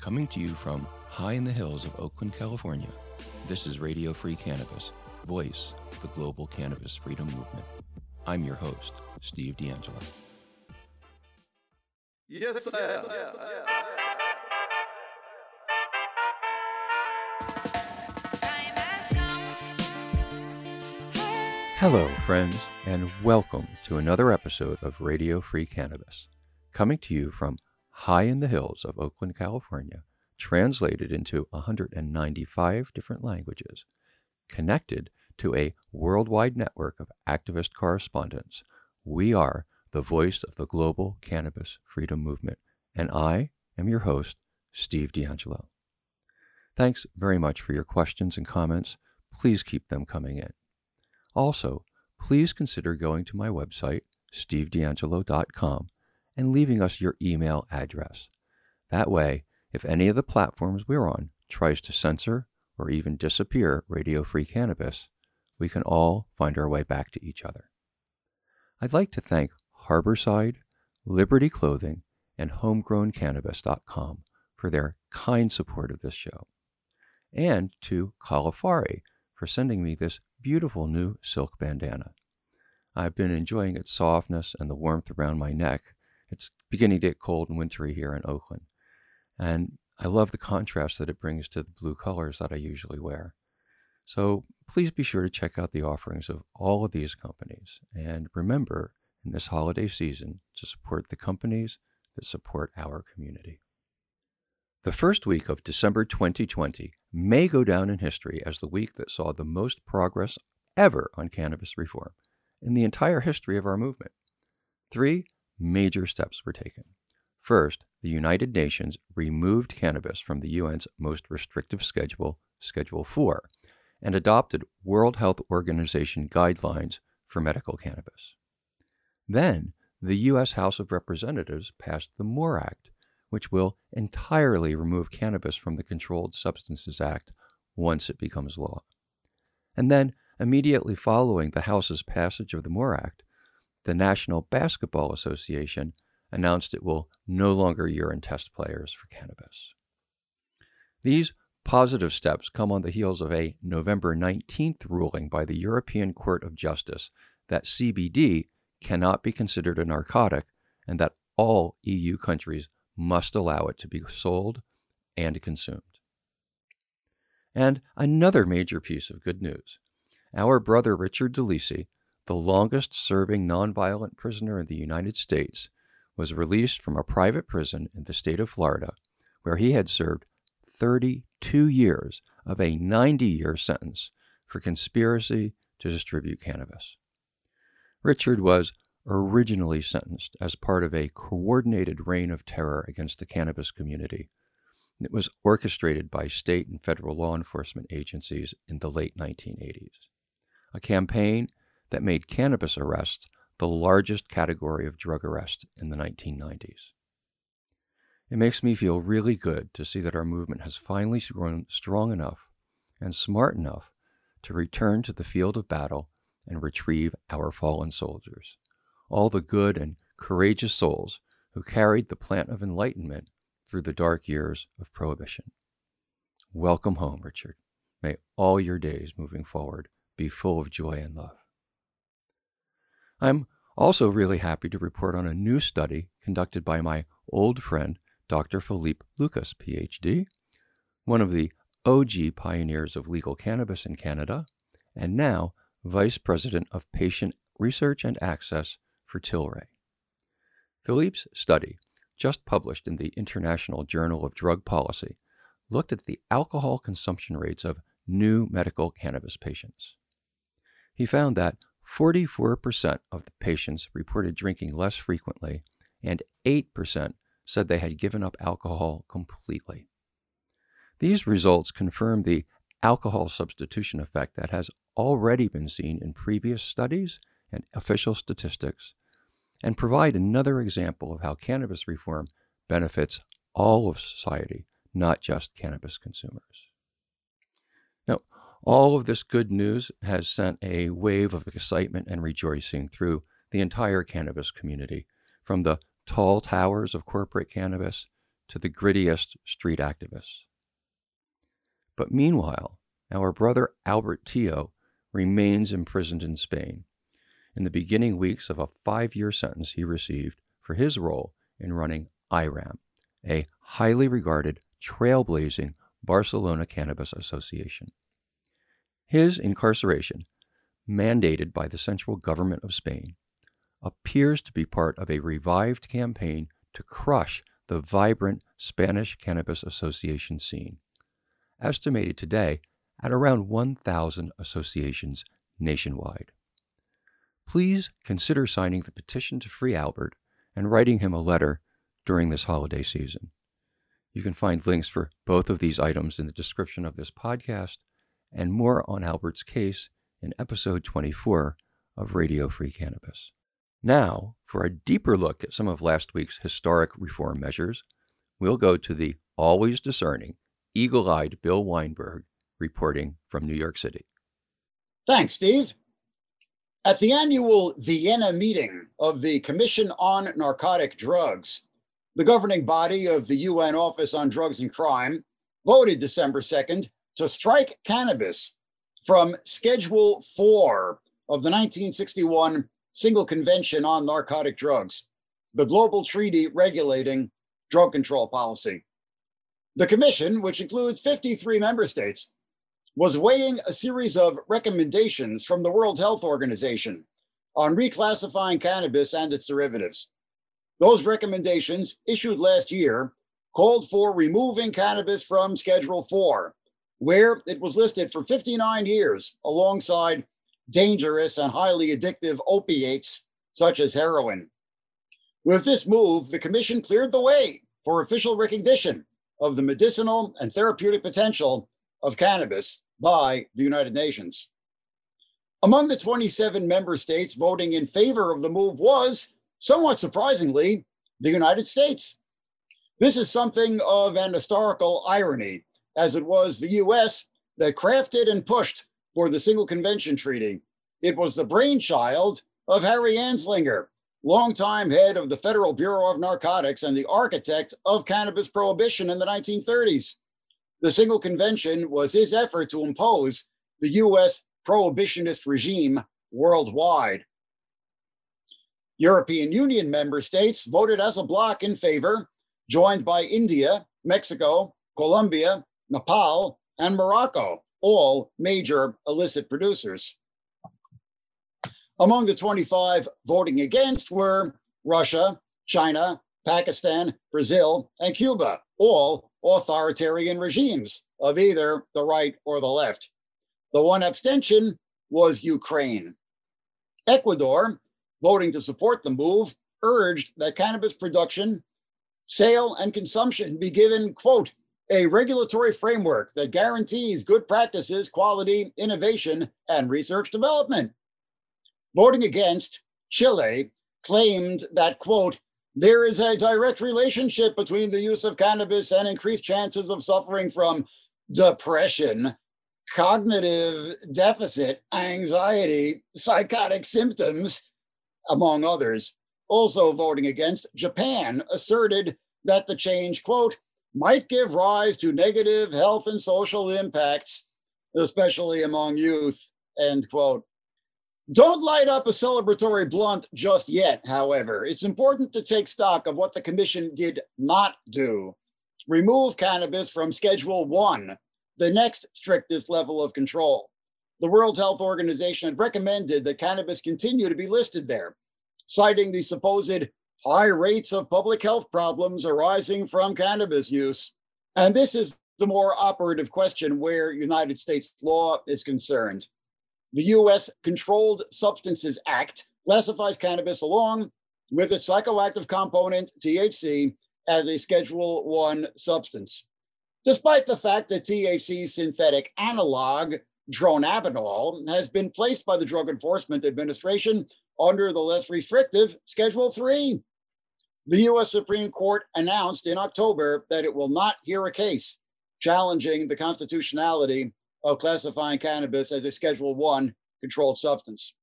Coming to you from high in the hills of Oakland, California, this is Radio Free Cannabis, voice of the global cannabis freedom movement. I'm your host, Steve D'Angelo. Yes, sir. Hello, friends, and welcome to another episode of Radio Free Cannabis, coming to you from high in the hills of Oakland, California, translated into 195 different languages, connected to a worldwide network of activist correspondents. We are the voice of the global cannabis freedom movement, and I am your host, Steve D'Angelo. Thanks very much for your questions and comments. Please keep them coming in. Also, please consider going to my website, stevedangelo.com, and leaving us your email address. That way, if any of the platforms we're on tries to censor or even disappear Radio Free Cannabis, we can all find our way back to each other. I'd like to thank Harborside, Liberty Clothing, and HomegrownCannabis.com for their kind support of this show, and to Kalahari for sending me this beautiful new silk bandana. I've been enjoying its softness and the warmth around my neck. It's beginning to get cold and wintry here in Oakland. And I love the contrast that it brings to the blue colors that I usually wear. So please be sure to check out the offerings of all of these companies. And remember, in this holiday season, to support the companies that support our community. The first week of December 2020 may go down in history as the week that saw the most progress ever on cannabis reform in the entire history of our movement. Three major steps were taken. First, the United Nations removed cannabis from the UN's most restrictive schedule, Schedule 4, and adopted World Health Organization guidelines for medical cannabis. Then, the U.S. House of Representatives passed the MORE Act, which will entirely remove cannabis from the Controlled Substances Act once it becomes law. And then, immediately following the House's passage of the MORE Act, the National Basketball Association announced it will no longer urine test players for cannabis. These positive steps come on the heels of a November 19th ruling by the European Court of Justice that CBD cannot be considered a narcotic and that all EU countries must allow it to be sold and consumed. And another major piece of good news our brother Richard DeLisi, the longest serving nonviolent prisoner in the United States, was released from a private prison in the state of Florida, where he had served 32 years of a 90 year sentence for conspiracy to distribute cannabis. Richard was originally sentenced as part of a coordinated reign of terror against the cannabis community. It was orchestrated by state and federal law enforcement agencies in the late 1980s. A campaign that made cannabis arrests the largest category of drug arrest in the 1990s. It makes me feel really good to see that our movement has finally grown strong enough and smart enough to return to the field of battle and retrieve our fallen soldiers all the good and courageous souls who carried the plant of enlightenment through the dark years of Prohibition. Welcome home, Richard. May all your days moving forward be full of joy and love. I'm also really happy to report on a new study conducted by my old friend, Dr. Philippe Lucas, PhD, one of the OG pioneers of legal cannabis in Canada, and now Vice President of Patient Research and Access for Tilray. Philippe's study, just published in the International Journal of Drug Policy, looked at the alcohol consumption rates of new medical cannabis patients. He found that 44% of the patients reported drinking less frequently, and 8% said they had given up alcohol completely. These results confirm the alcohol substitution effect that has already been seen in previous studies and official statistics and provide another example of how cannabis reform benefits all of society, not just cannabis consumers. All of this good news has sent a wave of excitement and rejoicing through the entire cannabis community, from the tall towers of corporate cannabis to the grittiest street activists. But meanwhile, our brother Albert Tio remains imprisoned in Spain in the beginning weeks of a five year sentence he received for his role in running IRAM, a highly regarded, trailblazing Barcelona Cannabis Association. His incarceration, mandated by the central government of Spain, appears to be part of a revived campaign to crush the vibrant Spanish Cannabis Association scene, estimated today at around 1,000 associations nationwide. Please consider signing the petition to free Albert and writing him a letter during this holiday season. You can find links for both of these items in the description of this podcast and more on Albert's case in episode 24 of Radio Free Cannabis. Now, for a deeper look at some of last week's historic reform measures, we'll go to the always discerning, eagle eyed Bill Weinberg reporting from New York City. Thanks, Steve. At the annual Vienna meeting of the Commission on Narcotic Drugs, the governing body of the UN Office on Drugs and Crime voted December 2nd to strike cannabis from Schedule 4 of the 1961 Single Convention on Narcotic Drugs, the global treaty regulating drug control policy. The Commission, which includes 53 member states, was weighing a series of recommendations from the World Health Organization on reclassifying cannabis and its derivatives. Those recommendations, issued last year, called for removing cannabis from Schedule 4, where it was listed for 59 years alongside dangerous and highly addictive opiates such as heroin. With this move, the Commission cleared the way for official recognition of the medicinal and therapeutic potential of cannabis by the United Nations. Among the 27 member states voting in favor of the move was somewhat surprisingly, the United States. This is something of an historical irony, as it was the US that crafted and pushed for the Single Convention Treaty. It was the brainchild of Harry Anslinger, longtime head of the Federal Bureau of Narcotics and the architect of cannabis prohibition in the 1930s. The Single Convention was his effort to impose the US prohibitionist regime worldwide. European Union member states voted as a bloc in favor, joined by India, Mexico, Colombia, Nepal, and Morocco, all major illicit producers. Among the 25 voting against were Russia, China, Pakistan, Brazil, and Cuba, all authoritarian regimes of either the right or the left. The one abstention was Ukraine. Ecuador voting to support the move, urged that cannabis production, sale, and consumption be given, quote, a regulatory framework that guarantees good practices, quality, innovation, and research development. Voting against, Chile claimed that, quote, there is a direct relationship between the use of cannabis and increased chances of suffering from depression, cognitive deficit, anxiety, psychotic symptoms, among others, also voting against, Japan asserted that the change, quote, might give rise to negative health and social impacts, especially among youth, end quote. Don't light up a celebratory blunt just yet, however. It's important to take stock of what the commission did not do. Remove cannabis from Schedule 1, the next strictest level of control. The World Health Organization had recommended that cannabis continue to be listed there, citing the supposed high rates of public health problems arising from cannabis use. And this is the more operative question where United States law is concerned. The US Controlled Substances Act classifies cannabis along with its psychoactive component THC as a Schedule 1 substance despite the fact that THC's synthetic analog, dronabinol, has been placed by the Drug Enforcement Administration under the less restrictive Schedule 3. The US Supreme Court announced in October that it will not hear a case challenging the constitutionality of classifying cannabis as a Schedule 1 controlled substance.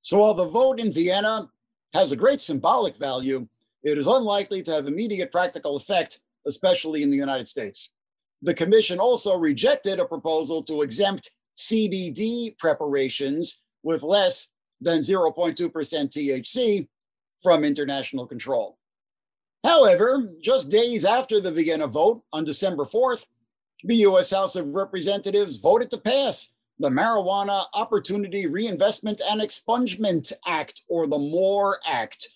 So while the vote in Vienna has a great symbolic value, it is unlikely to have immediate practical effect especially in the United States. The commission also rejected a proposal to exempt CBD preparations with less than 0.2% THC from international control. However, just days after the Vienna vote on December 4th, the U.S. House of Representatives voted to pass the Marijuana Opportunity Reinvestment and Expungement Act, or the MORE Act,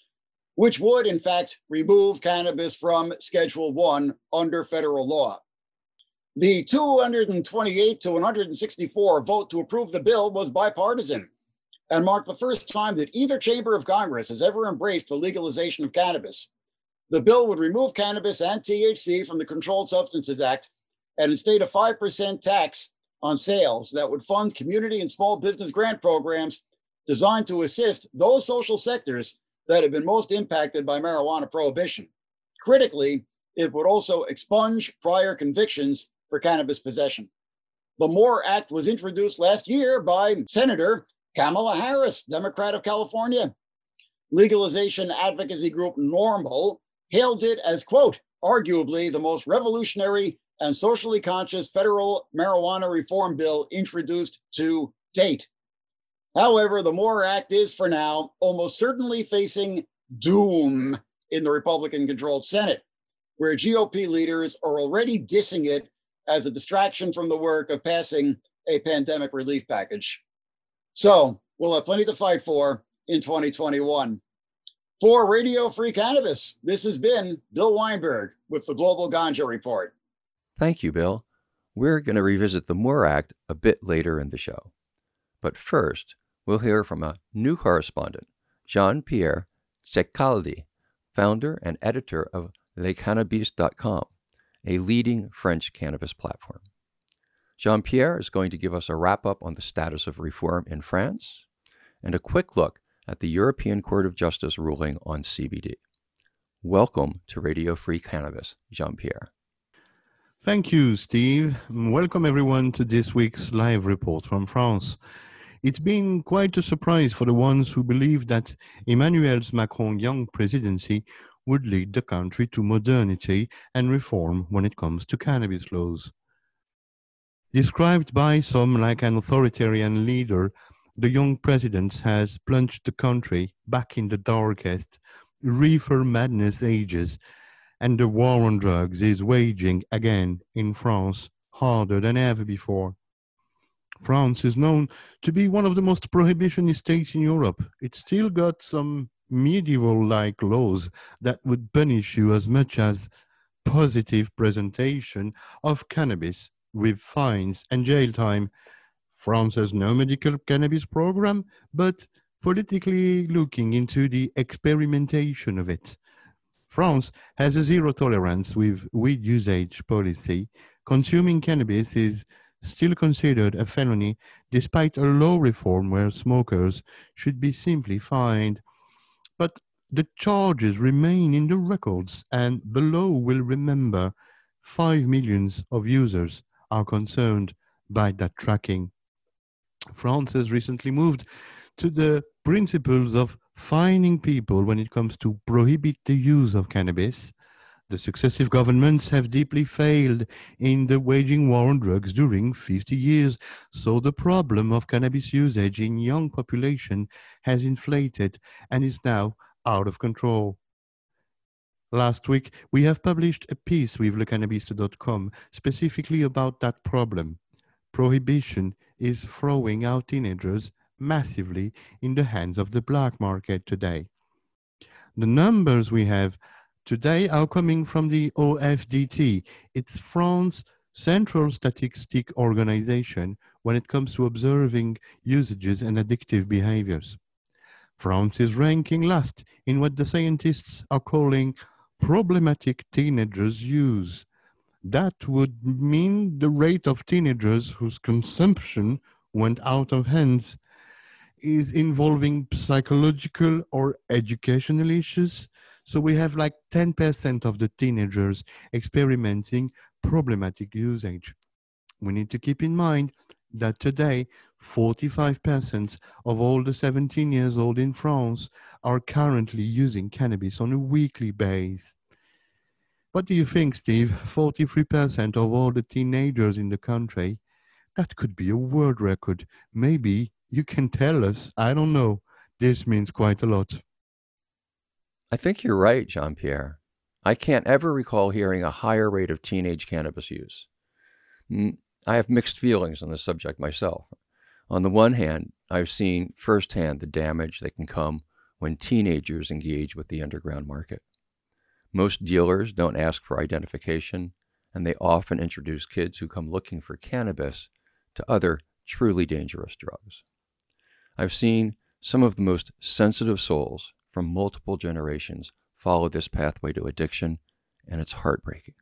which would, in fact, remove cannabis from Schedule 1 under federal law. The 228 to 164 vote to approve the bill was bipartisan and marked the first time that either chamber of Congress has ever embraced the legalization of cannabis. The bill would remove cannabis and THC from the Controlled Substances Act and instate a 5% tax on sales that would fund community and small business grant programs designed to assist those social sectors that have been most impacted by marijuana prohibition. Critically, it would also expunge prior convictions for cannabis possession. The MORE Act was introduced last year by Senator Kamala Harris, Democrat of California. Legalization advocacy group NORML hailed it as, quote, arguably the most revolutionary and socially conscious federal marijuana reform bill introduced to date. However, the MORE Act is for now almost certainly facing doom in the Republican controlled Senate, where GOP leaders are already dissing it as a distraction from the work of passing a pandemic relief package. So we'll have plenty to fight for in 2021. For Radio Free Cannabis, this has been Bill Weinberg with the Global Ganja Report. Thank you, Bill. We're going to revisit the MORE Act a bit later in the show. But first, we'll hear from a new correspondent, Jean Pierre Ceccaldi, founder and editor of lescannabis.com, a leading French cannabis platform. Jean Pierre is going to give us a wrap up on the status of reform in France and a quick look at the European Court of Justice ruling on CBD. Welcome to Radio Free Cannabis, Jean Pierre. Thank you, Steve. Welcome everyone to this week's live report from France. It's been quite a surprise for the ones who believed that Emmanuel Macron's young presidency would lead the country to modernity and reform when it comes to cannabis laws. Described by some like an authoritarian leader, the young president has plunged the country back in the darkest, reefer madness ages and the war on drugs is waging again in France harder than ever before. France is known to be one of the most prohibitionist states in Europe. It's still got some medieval like laws that would punish you as much as positive presentation of cannabis with fines and jail time. France has no medical cannabis program, but politically looking into the experimentation of it. France has a zero tolerance with weed usage policy. Consuming cannabis is still considered a felony despite a law reform where smokers should be simply fined. But the charges remain in the records and the law will remember 5 millions of users are concerned by that tracking. France has recently moved to the principles of fining people when it comes to prohibit the use of cannabis. The successive governments have deeply failed in the waging war on drugs during 50 years, so the problem of cannabis usage in young population has inflated and is now out of control. Last week, we have published a piece with lecannabiste.com specifically about that problem. Prohibition is throwing out teenagers massively in the hands of the black market today. The numbers we have today are coming from the OFDT. It's France Central Statistic Organization when it comes to observing usages and addictive behaviors. France is ranking last in what the scientists are calling problematic teenagers use. That would mean the rate of teenagers whose consumption went out of hands is involving psychological or educational issues. So we have like 10% of the teenagers experimenting problematic usage. We need to keep in mind that today, 45% of all the 17 years old in France are currently using cannabis on a weekly basis. What do you think, Steve? 43% of all the teenagers in the country. That could be a world record. Maybe you can tell us. I don't know. This means quite a lot. I think you're right, Jean Pierre. I can't ever recall hearing a higher rate of teenage cannabis use. I have mixed feelings on the subject myself. On the one hand, I've seen firsthand the damage that can come when teenagers engage with the underground market. Most dealers don't ask for identification, and they often introduce kids who come looking for cannabis to other truly dangerous drugs. I've seen some of the most sensitive souls from multiple generations follow this pathway to addiction, and it's heartbreaking.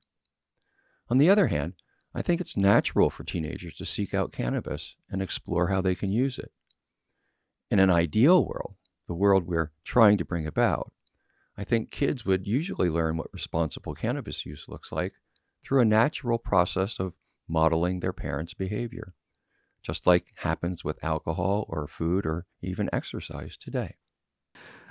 On the other hand, I think it's natural for teenagers to seek out cannabis and explore how they can use it. In an ideal world, the world we're trying to bring about, I think kids would usually learn what responsible cannabis use looks like through a natural process of modeling their parents' behavior, just like happens with alcohol or food or even exercise today.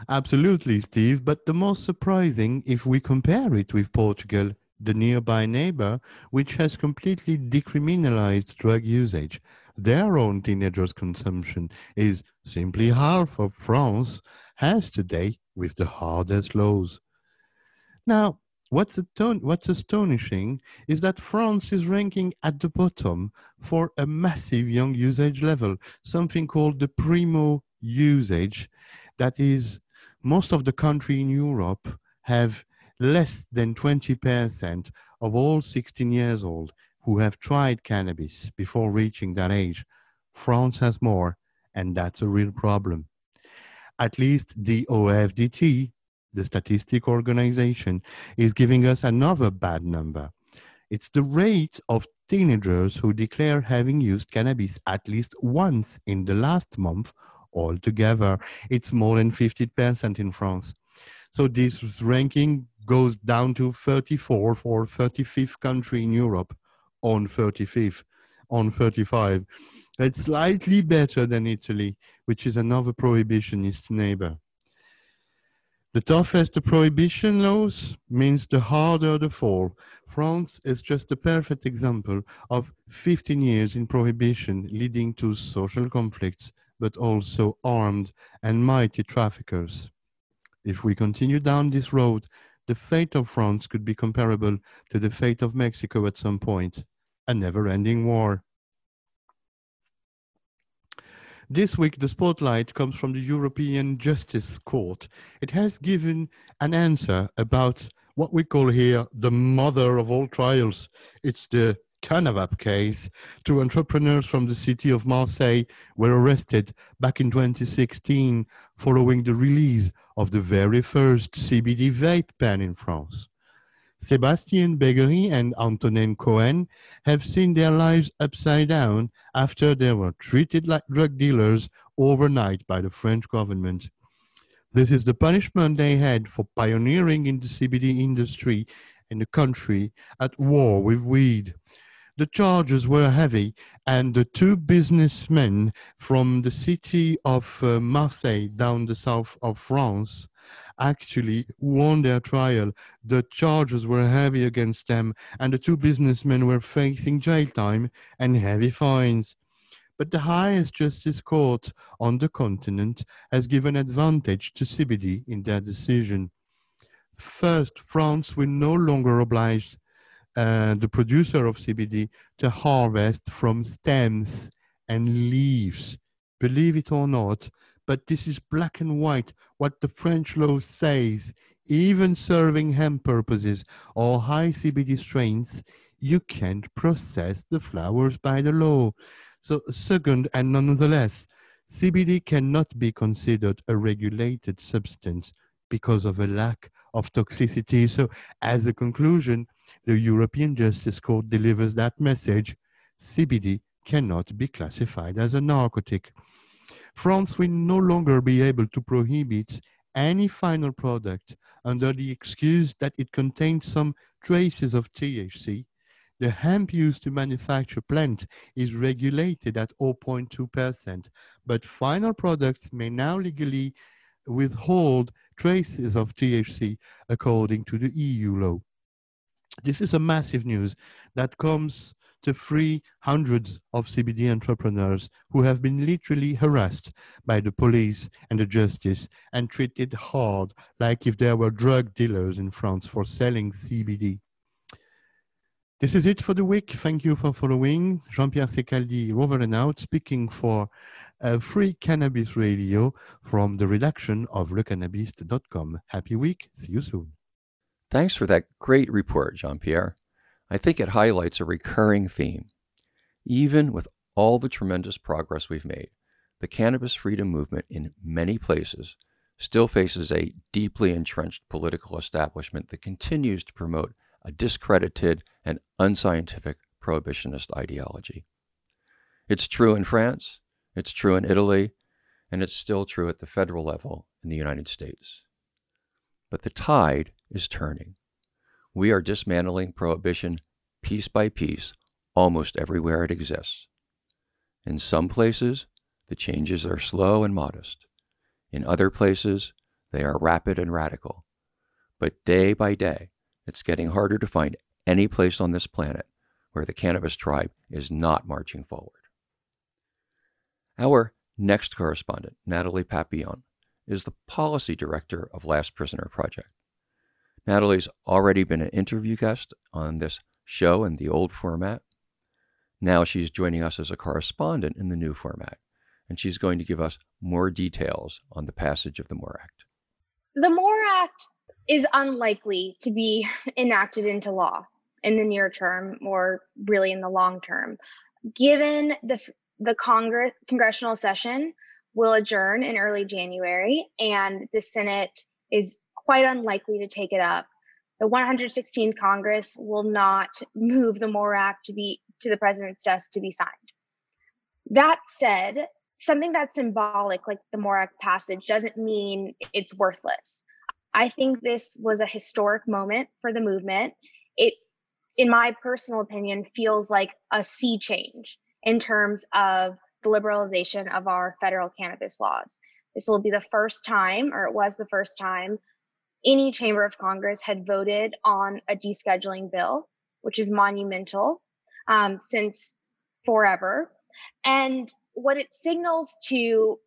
Absolutely, Steve. But the most surprising, if we compare it with Portugal, the nearby neighbor, which has completely decriminalized drug usage, their own teenagers' consumption is simply half of France has today with the hardest laws. Now, what's, what's astonishing is that France is ranking at the bottom for a massive young usage level, something called the primo usage. That is, most of the country in Europe have less than 20% of all 16 years old who have tried cannabis before reaching that age. France has more, and that's a real problem at least the OFDT, the statistic organization, is giving us another bad number. It's the rate of teenagers who declare having used cannabis at least once in the last month altogether. It's more than 50% in France. So this ranking goes down to 34 for 35th country in Europe on 35th, on 35. It's slightly better than Italy, which is another prohibitionist neighbor. The toughest the prohibition laws means the harder the fall. France is just a perfect example of 15 years in prohibition leading to social conflicts, but also armed and mighty traffickers. If we continue down this road, the fate of France could be comparable to the fate of Mexico at some point, a never ending war. This week, the spotlight comes from the European Justice Court. It has given an answer about what we call here the mother of all trials. It's the Kanavape case. Two entrepreneurs from the city of Marseille were arrested back in 2016 following the release of the very first CBD vape pen in France. Sébastien Beguerie and Antonin Cohen have seen their lives upside down after they were treated like drug dealers overnight by the French government. This is the punishment they had for pioneering in the CBD industry in a country at war with weed. The charges were heavy, and the two businessmen from the city of uh, Marseille down the south of France actually won their trial. The charges were heavy against them, and the two businessmen were facing jail time and heavy fines. But the highest justice court on the continent has given advantage to CBD in their decision. First, France will no longer oblige uh, the producer of CBD to harvest from stems and leaves. Believe it or not, but this is black and white what the French law says. Even serving hemp purposes or high CBD strains, you can't process the flowers by the law. So, second, and nonetheless, CBD cannot be considered a regulated substance because of a lack of toxicity. So, as a conclusion, the European Justice Court delivers that message CBD cannot be classified as a narcotic. France will no longer be able to prohibit any final product under the excuse that it contains some traces of THC. The hemp used to manufacture plant is regulated at 0.2%, but final products may now legally withhold traces of THC according to the EU law. This is a massive news that comes to free hundreds of CBD entrepreneurs who have been literally harassed by the police and the justice and treated hard like if they were drug dealers in France for selling CBD. This is it for the week. Thank you for following. Jean-Pierre Ceccaldi, over and out, speaking for uh, Free Cannabis Radio from the redaction of lecannabiste.com. Happy week. See you soon. Thanks for that great report, Jean Pierre. I think it highlights a recurring theme. Even with all the tremendous progress we've made, the cannabis freedom movement in many places still faces a deeply entrenched political establishment that continues to promote a discredited and unscientific prohibitionist ideology. It's true in France, it's true in Italy, and it's still true at the federal level in the United States. But the tide is turning. We are dismantling prohibition piece by piece almost everywhere it exists. In some places, the changes are slow and modest. In other places, they are rapid and radical. But day by day, it's getting harder to find any place on this planet where the cannabis tribe is not marching forward. Our next correspondent, Natalie Papillion, is the policy director of Last Prisoner Project. Natalie's already been an interview guest on this show in the old format. Now she's joining us as a correspondent in the new format, and she's going to give us more details on the passage of the MORE Act. The MORE Act is unlikely to be enacted into law in the near term or really in the long term, given the the Congress congressional session will adjourn in early January, and the Senate is quite unlikely to take it up. The 116th Congress will not move the MORE Act to be to the president's desk to be signed. That said, something that's symbolic, like the MORE Act passage, doesn't mean it's worthless. I think this was a historic moment for the movement. It, in my personal opinion, feels like a sea change in terms of the liberalization of our federal cannabis laws. This will be the first time, or it was the first time, any chamber of Congress had voted on a descheduling bill, which is monumental um, since forever. And what it signals to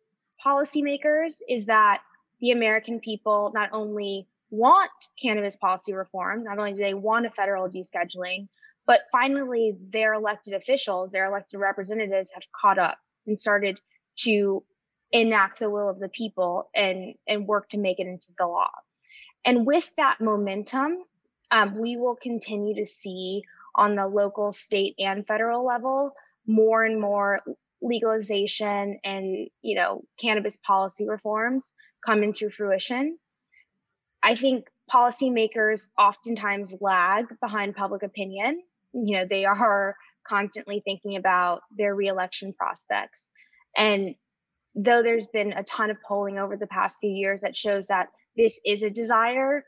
policymakers is that the American people not only want cannabis policy reform, not only do they want a federal descheduling, but finally their elected officials, their elected representatives have caught up and started to enact the will of the people and, and work to make it into the law. And with that momentum, um, we will continue to see on the local, state, and federal level more and more legalization and you know cannabis policy reforms come into fruition. I think policymakers oftentimes lag behind public opinion. You know, they are constantly thinking about their reelection prospects. And though there's been a ton of polling over the past few years that shows that this is a desire,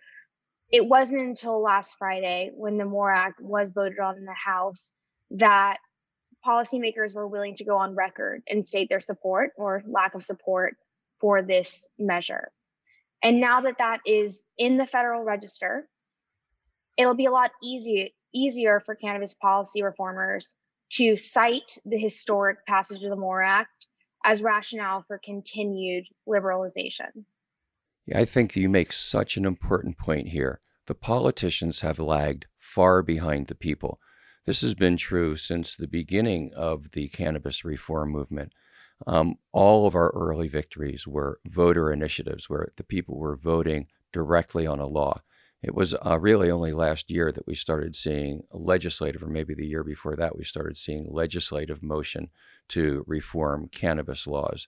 it wasn't until last Friday when the MORE Act was voted on in the House that policymakers were willing to go on record and state their support or lack of support for this measure. And now that that is in the federal register, it'll be a lot easier easier for cannabis policy reformers to cite the historic passage of the MORE Act as rationale for continued liberalization. I think you make such an important point here. The politicians have lagged far behind the people. This has been true since the beginning of the cannabis reform movement. Um, all of our early victories were voter initiatives where the people were voting directly on a law. It was uh, really only last year that we started seeing legislative, or maybe the year before that, we started seeing legislative motion to reform cannabis laws.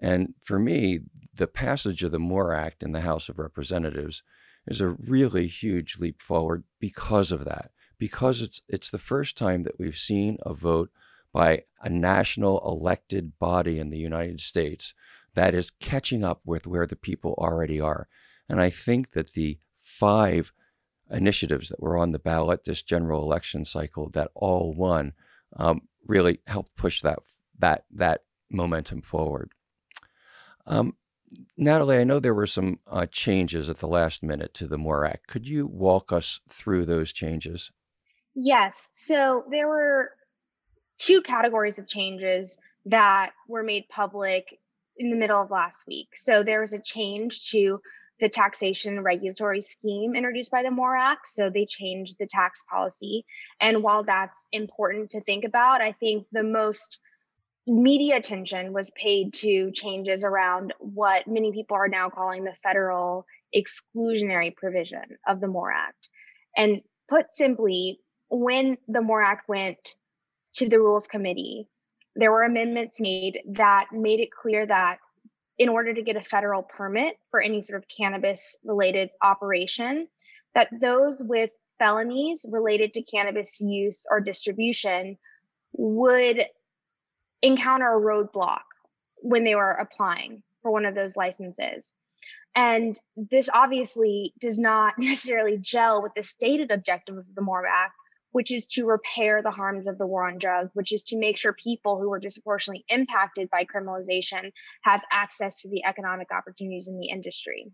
And for me, the passage of the MORE Act in the House of Representatives is a really huge leap forward because of that because it's it's the first time that we've seen a vote by a national elected body in the United States that is catching up with where the people already are. And I think that the five initiatives that were on the ballot this general election cycle that all won um, really helped push that that that momentum forward. Um, Natalie, I know there were some uh, changes at the last minute to the MORE Act. Could you walk us through those changes? Yes. So there were two categories of changes that were made public in the middle of last week. So there was a change to the taxation regulatory scheme introduced by the MORE Act. So they changed the tax policy. And while that's important to think about, I think the most media attention was paid to changes around what many people are now calling the federal exclusionary provision of the MORE Act. And put simply, when the MORE Act went to the Rules Committee, there were amendments made that made it clear that in order to get a federal permit for any sort of cannabis related operation, that those with felonies related to cannabis use or distribution would encounter a roadblock when they were applying for one of those licenses. And this obviously does not necessarily gel with the stated objective of the MORE Act, which is to repair the harms of the war on drugs, which is to make sure people who are disproportionately impacted by criminalization have access to the economic opportunities in the industry.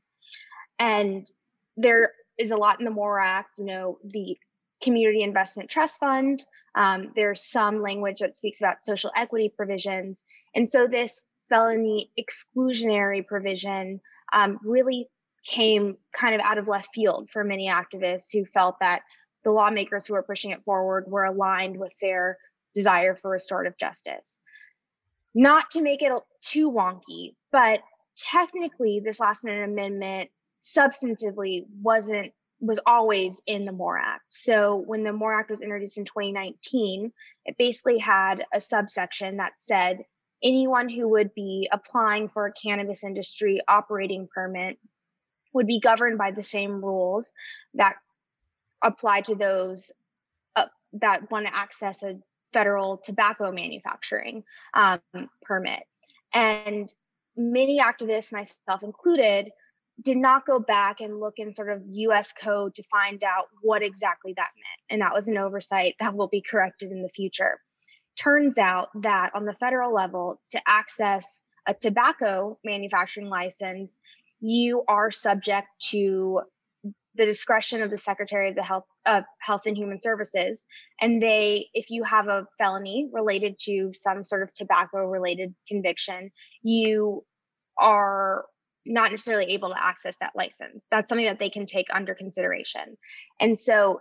And there is a lot in the MORE Act, you know, the Community Investment Trust Fund. Um, there's some language that speaks about social equity provisions. And so this felony exclusionary provision um, really came kind of out of left field for many activists who felt that the lawmakers who were pushing it forward were aligned with their desire for restorative justice. Not to make it too wonky, but technically, this last minute amendment substantively wasn't was always in the MORE Act. So when the MORE Act was introduced in 2019, it basically had a subsection that said anyone who would be applying for a cannabis industry operating permit would be governed by the same rules that apply to those uh, that want to access a federal tobacco manufacturing um, permit. And many activists, myself included, did not go back and look in sort of US code to find out what exactly that meant. And that was an oversight that will be corrected in the future. Turns out that on the federal level, to access a tobacco manufacturing license, you are subject to the discretion of the Secretary of the Health uh, Health and Human Services, and they, if you have a felony related to some sort of tobacco related conviction, you are not necessarily able to access that license. That's something that they can take under consideration. And so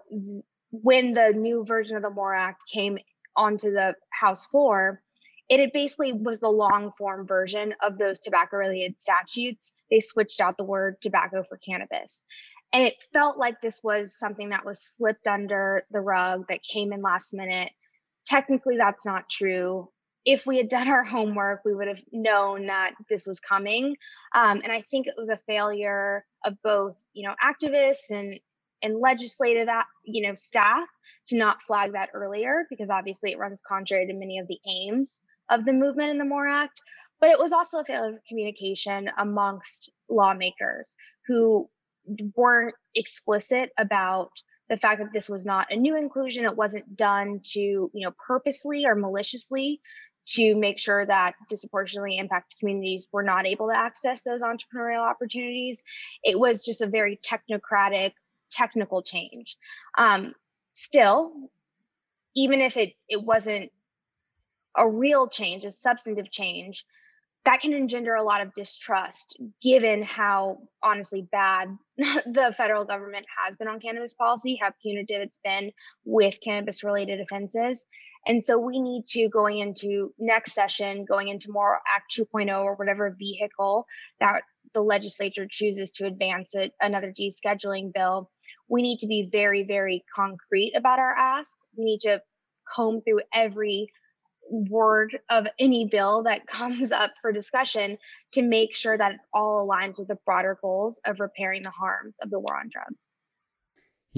when the new version of the MORE Act came onto the House floor, it basically was the long form version of those tobacco related statutes. They switched out the word tobacco for cannabis. And it felt like this was something that was slipped under the rug that came in last minute. Technically, that's not true. If we had done our homework, we would have known that this was coming. Um, and I think it was a failure of both, you know, activists and and legislative, you know, staff to not flag that earlier because obviously it runs contrary to many of the aims of the movement in the MORE Act. But it was also a failure of communication amongst lawmakers who weren't explicit about the fact that this was not a new inclusion it wasn't done to you know purposely or maliciously to make sure that disproportionately impacted communities were not able to access those entrepreneurial opportunities it was just a very technocratic technical change um, still even if it it wasn't a real change a substantive change that can engender a lot of distrust given how honestly bad the federal government has been on cannabis policy, how punitive it's been with cannabis related offenses. And so we need to, going into next session, going into MORE Act 2.0 or whatever vehicle that the legislature chooses to advance it, another descheduling bill, we need to be very, very concrete about our ask. We need to comb through every word of any bill that comes up for discussion to make sure that it all aligns with the broader goals of repairing the harms of the war on drugs.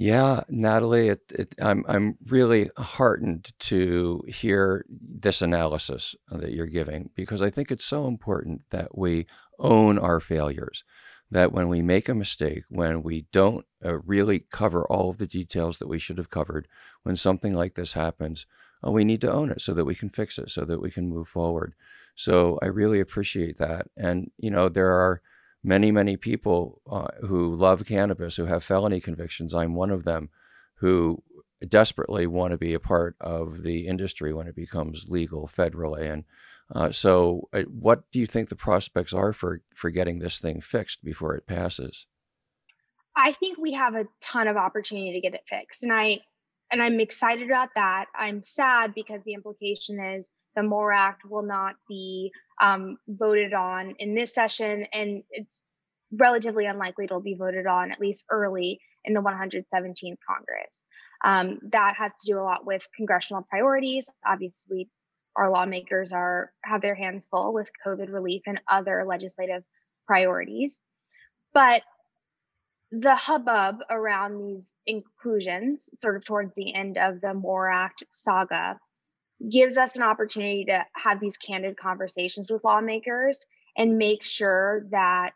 Yeah, Natalie, it, it, I'm I'm really heartened to hear this analysis that you're giving because I think it's so important that we own our failures. That when we make a mistake, when we don't uh, really cover all of the details that we should have covered, when something like this happens, uh, we need to own it so that we can fix it, so that we can move forward. So I really appreciate that. And, you know, there are many, many people uh, who love cannabis who have felony convictions. I'm one of them who desperately want to be a part of the industry when it becomes legal federally. And uh, so, uh, what do you think the prospects are for, for getting this thing fixed before it passes? I think we have a ton of opportunity to get it fixed, and I and I'm excited about that. I'm sad because the implication is the MORE Act will not be um, voted on in this session, and it's relatively unlikely it'll be voted on at least early in the 117th Congress. Um, that has to do a lot with congressional priorities. Obviously, our lawmakers are have their hands full with COVID relief and other legislative priorities. But the hubbub around these inclusions, sort of towards the end of the MORE Act saga, gives us an opportunity to have these candid conversations with lawmakers and make sure that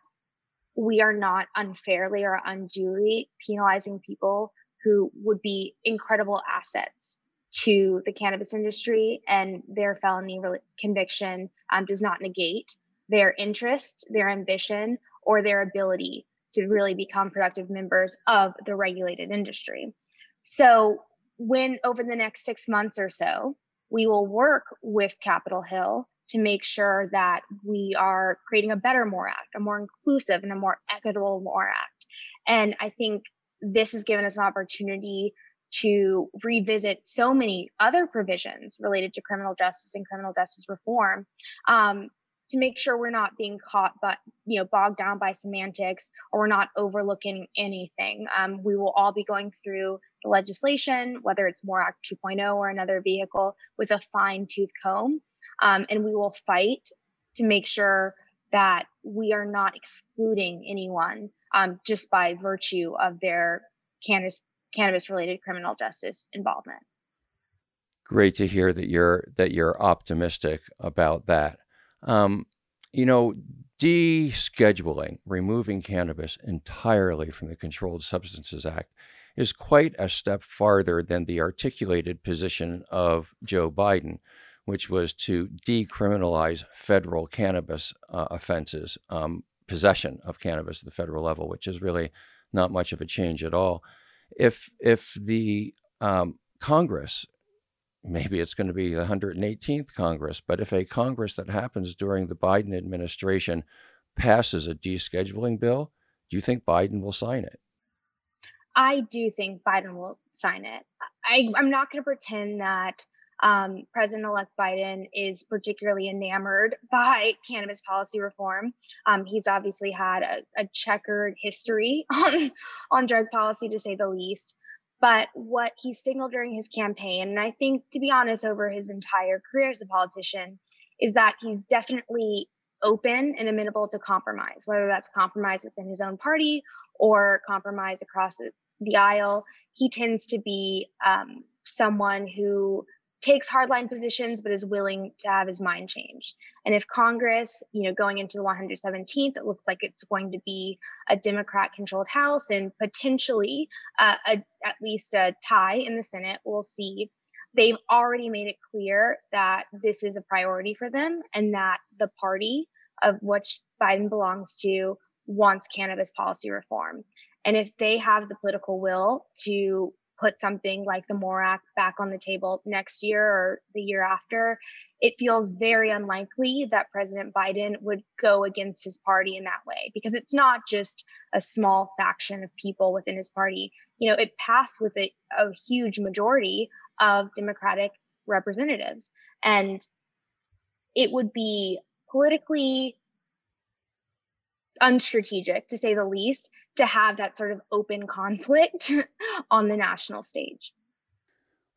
we are not unfairly or unduly penalizing people who would be incredible assets to the cannabis industry and their felony re- conviction um, does not negate their interest, their ambition, or their ability to really become productive members of the regulated industry. So, when over the next six months or so, we will work with Capitol Hill to make sure that we are creating a better MORE Act, a more inclusive and a more equitable MORE Act. And I think this has given us an opportunity to revisit so many other provisions related to criminal justice and criminal justice reform um, to make sure we're not being caught but you know bogged down by semantics or we're not overlooking anything um, we will all be going through the legislation whether it's more act 2.0 or another vehicle with a fine tooth comb. Um, and we will fight to make sure that we are not excluding anyone um, just by virtue of their cannabis cannabis related criminal justice involvement. Great to hear that you're that you're optimistic about that. Um, you know, descheduling, removing cannabis entirely from the Controlled Substances Act, is quite a step farther than the articulated position of Joe Biden, which was to decriminalize federal cannabis uh, offenses, um, possession of cannabis at the federal level, which is really not much of a change at all. If if the um, Congress maybe it's going to be the 118th Congress, but if a Congress that happens during the Biden administration passes a descheduling bill, do you think Biden will sign it? I do think Biden will sign it. I, am not going to pretend that um, President elect Biden is particularly enamored by cannabis policy reform. Um, he's obviously had a, a, checkered history on, on drug policy, to say the least. But what he signaled during his campaign, and I think, to be honest, over his entire career as a politician, is that he's definitely open and amenable to compromise, whether that's compromise within his own party or compromise across the aisle. He tends to be um, someone who takes hardline positions but is willing to have his mind changed. And if Congress, you know, going into the 117th, it looks like it's going to be a Democrat controlled House and potentially uh, a, at least a tie in the Senate, we'll see. They've already made it clear that this is a priority for them and that the party of which Biden belongs to wants cannabis policy reform. And if they have the political will to put something like the MORE Act back on the table next year or the year after, it feels very unlikely that President Biden would go against his party in that way because it's not just a small faction of people within his party. You know, it passed with a, a huge majority of Democratic representatives. And it would be politically unstrategic to say the least to have that sort of open conflict on the national stage.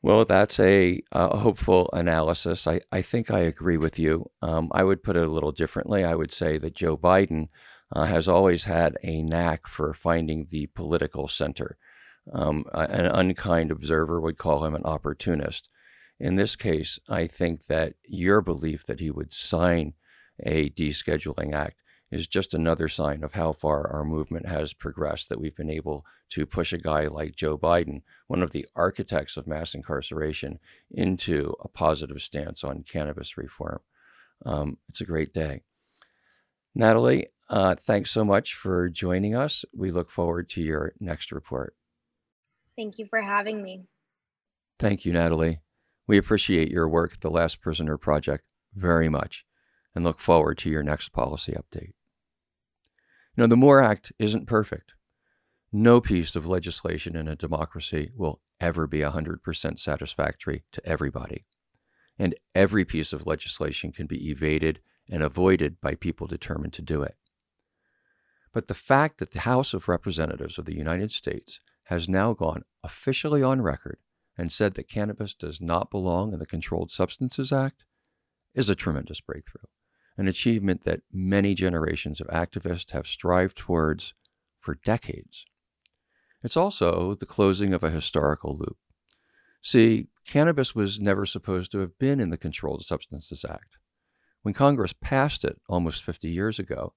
Well that's a, a hopeful analysis. I, I think i agree with you. Um, i would put it a little differently. I would say that joe biden uh, has always had a knack for finding the political center. Um, an unkind observer would call him an opportunist. In this case i think that your belief that he would sign a descheduling act is just another sign of how far our movement has progressed that we've been able to push a guy like Joe Biden, one of the architects of mass incarceration, into a positive stance on cannabis reform. Um, it's a great day. Natalie, uh, thanks so much for joining us. We look forward to your next report. Thank you for having me. Thank you, Natalie. We appreciate your work at the Last Prisoner Project very much and look forward to your next policy update. Know, the MORE Act isn't perfect. No piece of legislation in a democracy will ever be 100% satisfactory to everybody. And every piece of legislation can be evaded and avoided by people determined to do it. But the fact that the House of Representatives of the United States has now gone officially on record and said that cannabis does not belong in the Controlled Substances Act is a tremendous breakthrough, an achievement that many generations of activists have strived towards for decades. It's also the closing of a historical loop. See, cannabis was never supposed to have been in the Controlled Substances Act. When Congress passed it almost 50 years ago,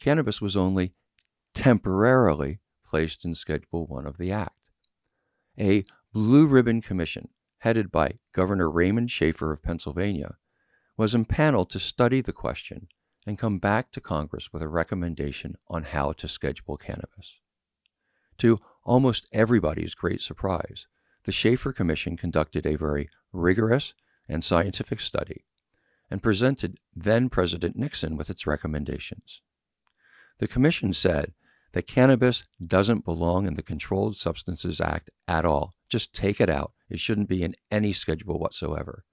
cannabis was only temporarily placed in Schedule 1 of the Act. A Blue Ribbon Commission, headed by Governor Raymond Shafer of Pennsylvania, was impaneled to study the question and come back to Congress with a recommendation on how to schedule cannabis. To almost everybody's great surprise, the Shafer Commission conducted a very rigorous and scientific study and presented then President Nixon with its recommendations. The Commission said that cannabis doesn't belong in the Controlled Substances Act at all. Just take it out. It shouldn't be in any schedule whatsoever.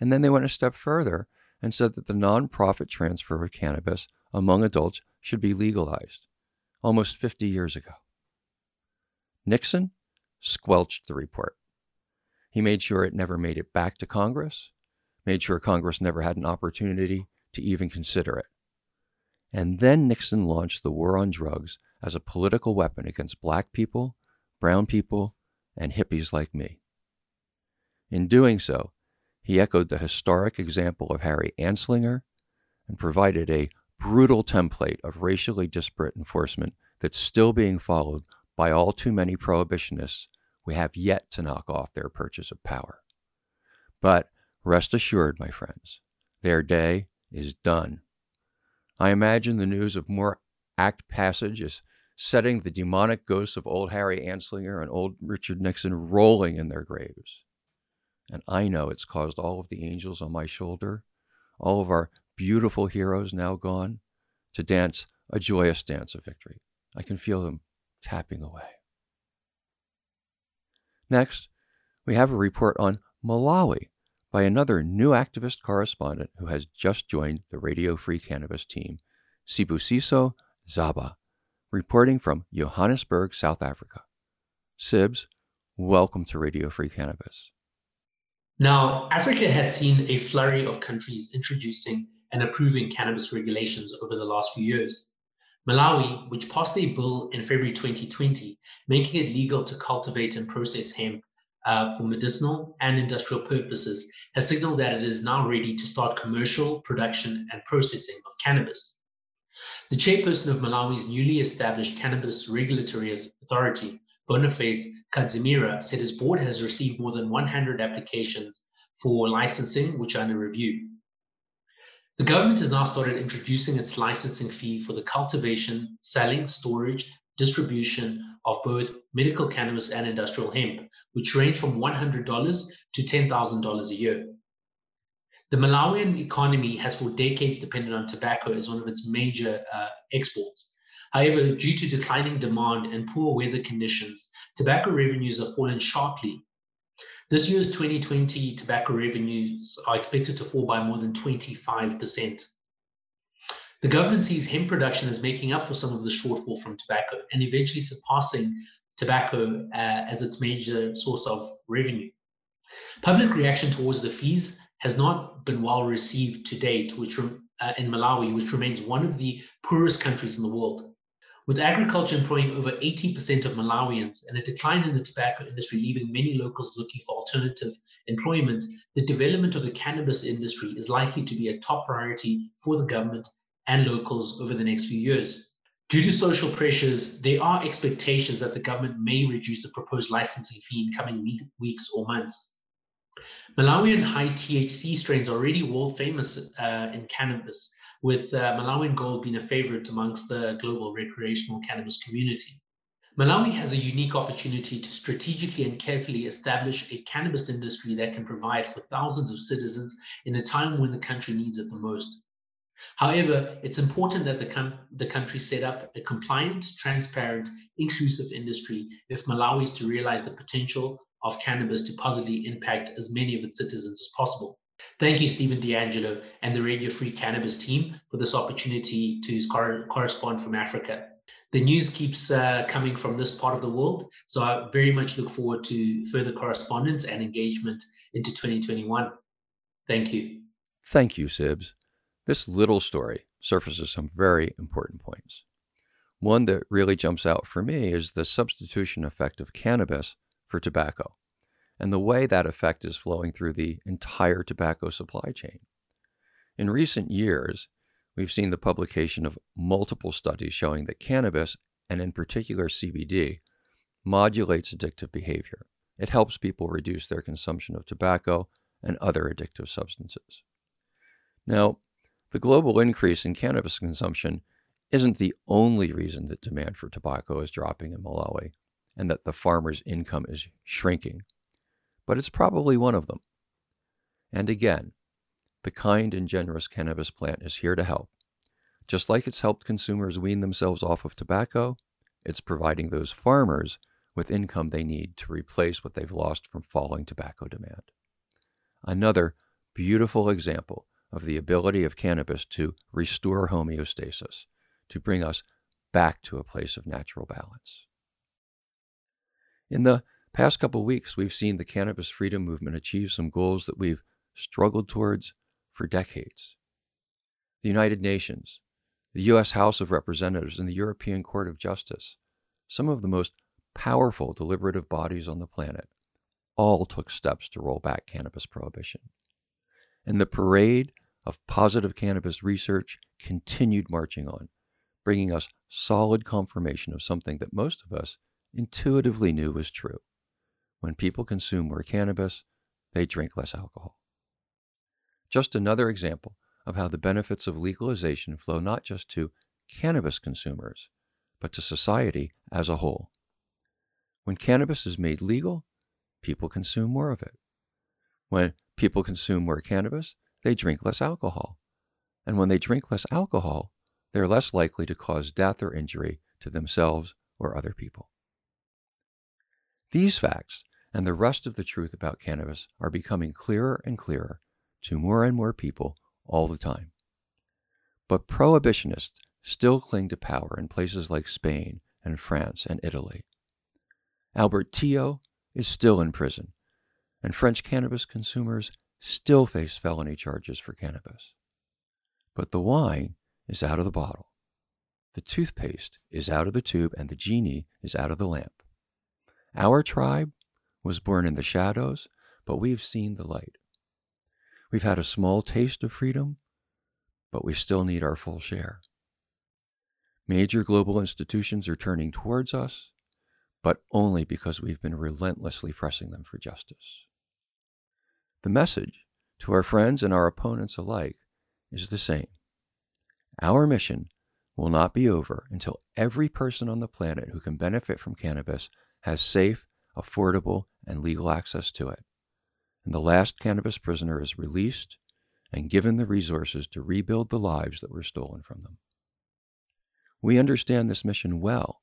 And then they went a step further and said that the nonprofit transfer of cannabis among adults should be legalized almost 50 years ago. Nixon squelched the report. He made sure it never made it back to Congress, made sure Congress never had an opportunity to even consider it. And then Nixon launched the war on drugs as a political weapon against black people, brown people, and hippies like me. In doing so, he echoed the historic example of Harry Anslinger and provided a brutal template of racially disparate enforcement that's still being followed by all too many prohibitionists we have yet to knock off their purchase of power. But rest assured, my friends, their day is done. I imagine the news of MORE Act passage is setting the demonic ghosts of old Harry Anslinger and old Richard Nixon rolling in their graves. And I know it's caused all of the angels on my shoulder, all of our beautiful heroes now gone, to dance a joyous dance of victory. I can feel them tapping away. Next, we have a report on Malawi by another new activist correspondent who has just joined the Radio Free Cannabis team, Sibusiso Zaba, reporting from Johannesburg, South Africa. Sibs, welcome to Radio Free Cannabis. Now, Africa has seen a flurry of countries introducing and approving cannabis regulations over the last few years. Malawi, which passed a bill in February 2020, making it legal to cultivate and process hemp uh, for medicinal and industrial purposes, has signaled that it is now ready to start commercial production and processing of cannabis. The chairperson of Malawi's newly established Cannabis Regulatory Authority, Boniface Kadzimira said his board has received more than 100 applications for licensing, which are under review. The government has now started introducing its licensing fee for the cultivation, selling, storage, distribution of both medical cannabis and industrial hemp, which range from $100 to $10,000 a year. The Malawian economy has for decades depended on tobacco as one of its major uh, exports. However, due to declining demand and poor weather conditions, tobacco revenues have fallen sharply. This year's 2020 tobacco revenues are expected to fall by more than 25%. The government sees hemp production as making up for some of the shortfall from tobacco and eventually surpassing tobacco uh, as its major source of revenue. Public reaction towards the fees has not been well received to date, which uh, in Malawi, which remains one of the poorest countries in the world. With agriculture employing over 80% of Malawians and a decline in the tobacco industry leaving many locals looking for alternative employment, the development of the cannabis industry is likely to be a top priority for the government and locals over the next few years. Due to social pressures, there are expectations that the government may reduce the proposed licensing fee in coming weeks or months. Malawian high THC strains are already world famous uh, in cannabis, with uh, Malawian gold being a favorite amongst the global recreational cannabis community. Malawi has a unique opportunity to strategically and carefully establish a cannabis industry that can provide for thousands of citizens in a time when the country needs it the most. However, it's important that the, com- the country set up a compliant, transparent, inclusive industry if Malawi is to realize the potential of cannabis to positively impact as many of its citizens as possible. Thank you, Stephen DeAngelo and the Radio Free Cannabis team for this opportunity to cor- correspond from Africa. The news keeps uh, coming from this part of the world, so I very much look forward to further correspondence and engagement into 2021. Thank you. Thank you, Sibs. This little story surfaces some very important points. One that really jumps out for me is the substitution effect of cannabis for tobacco and the way that effect is flowing through the entire tobacco supply chain. In recent years, we've seen the publication of multiple studies showing that cannabis, and in particular CBD, modulates addictive behavior. It helps people reduce their consumption of tobacco and other addictive substances. Now, the global increase in cannabis consumption isn't the only reason that demand for tobacco is dropping in Malawi and that the farmer's income is shrinking but it's probably one of them. And again, the kind and generous cannabis plant is here to help. Just like it's helped consumers wean themselves off of tobacco, it's providing those farmers with income they need to replace what they've lost from falling tobacco demand. Another beautiful example of the ability of cannabis to restore homeostasis, to bring us back to a place of natural balance. In the past couple weeks, we've seen the cannabis freedom movement achieve some goals that we've struggled towards for decades. The United Nations, the U.S. House of Representatives, and the European Court of Justice, some of the most powerful deliberative bodies on the planet, all took steps to roll back cannabis prohibition. And the parade of positive cannabis research continued marching on, bringing us solid confirmation of something that most of us intuitively knew was true when people consume more cannabis, they drink less alcohol. Just another example of how the benefits of legalization flow not just to cannabis consumers, but to society as a whole. When cannabis is made legal, people consume more of it. When people consume more cannabis, they drink less alcohol. And when they drink less alcohol, they're less likely to cause death or injury to themselves or other people. These facts and the rest of the truth about cannabis are becoming clearer and clearer to more and more people all the time. But prohibitionists still cling to power in places like Spain and France and Italy. Albert Tillot is still in prison, and French cannabis consumers still face felony charges for cannabis. But the wine is out of the bottle. The toothpaste is out of the tube, and the genie is out of the lamp. Our tribe was born in the shadows, but we've seen the light. We've had a small taste of freedom, but we still need our full share. Major global institutions are turning towards us, but only because we've been relentlessly pressing them for justice. The message to our friends and our opponents alike is the same. Our mission will not be over until every person on the planet who can benefit from cannabis has safe affordable, and legal access to it. And the last cannabis prisoner is released and given the resources to rebuild the lives that were stolen from them. We understand this mission well.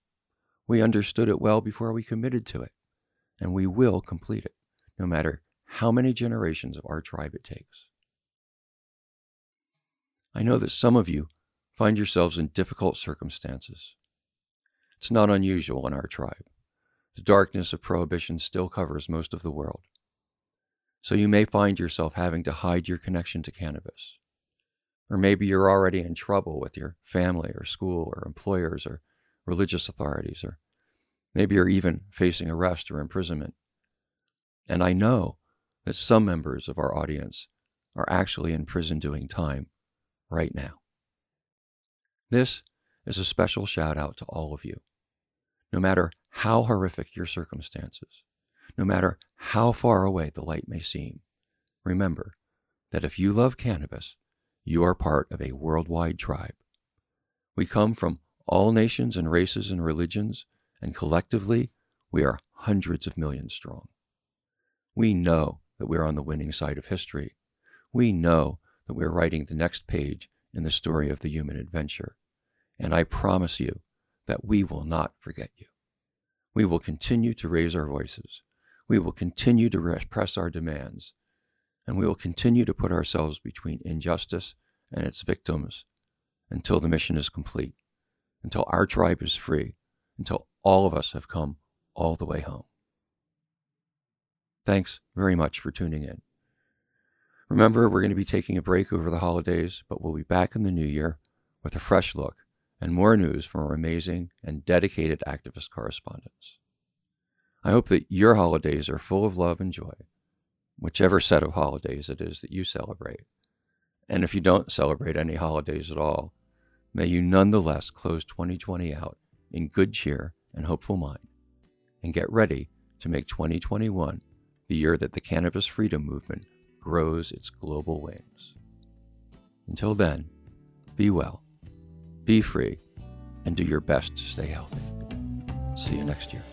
We understood it well before we committed to it, and we will complete it, no matter how many generations of our tribe it takes. I know that some of you find yourselves in difficult circumstances. It's not unusual in our tribe. The darkness of prohibition still covers most of the world. So you may find yourself having to hide your connection to cannabis. Or maybe you're already in trouble with your family or school or employers or religious authorities, or maybe you're even facing arrest or imprisonment. And I know that some members of our audience are actually in prison doing time right now. This is a special shout out to all of you. No matter how horrific your circumstances, no matter how far away the light may seem, remember that if you love cannabis, you are part of a worldwide tribe. We come from all nations and races and religions, and collectively, we are hundreds of millions strong. We know that we're on the winning side of history. We know that we're writing the next page in the story of the human adventure. And I promise you that we will not forget you. We will continue to raise our voices. We will continue to press our demands. And we will continue to put ourselves between injustice and its victims until the mission is complete, until our tribe is free, until all of us have come all the way home. Thanks very much for tuning in. Remember, we're going to be taking a break over the holidays, but we'll be back in the new year with a fresh look and more news from our amazing and dedicated activist correspondents. I hope that your holidays are full of love and joy, whichever set of holidays it is that you celebrate. And if you don't celebrate any holidays at all, may you nonetheless close 2020 out in good cheer and hopeful mind, and get ready to make 2021 the year that the cannabis freedom movement grows its global wings. Until then, be well, be free, and do your best to stay healthy. See you next year.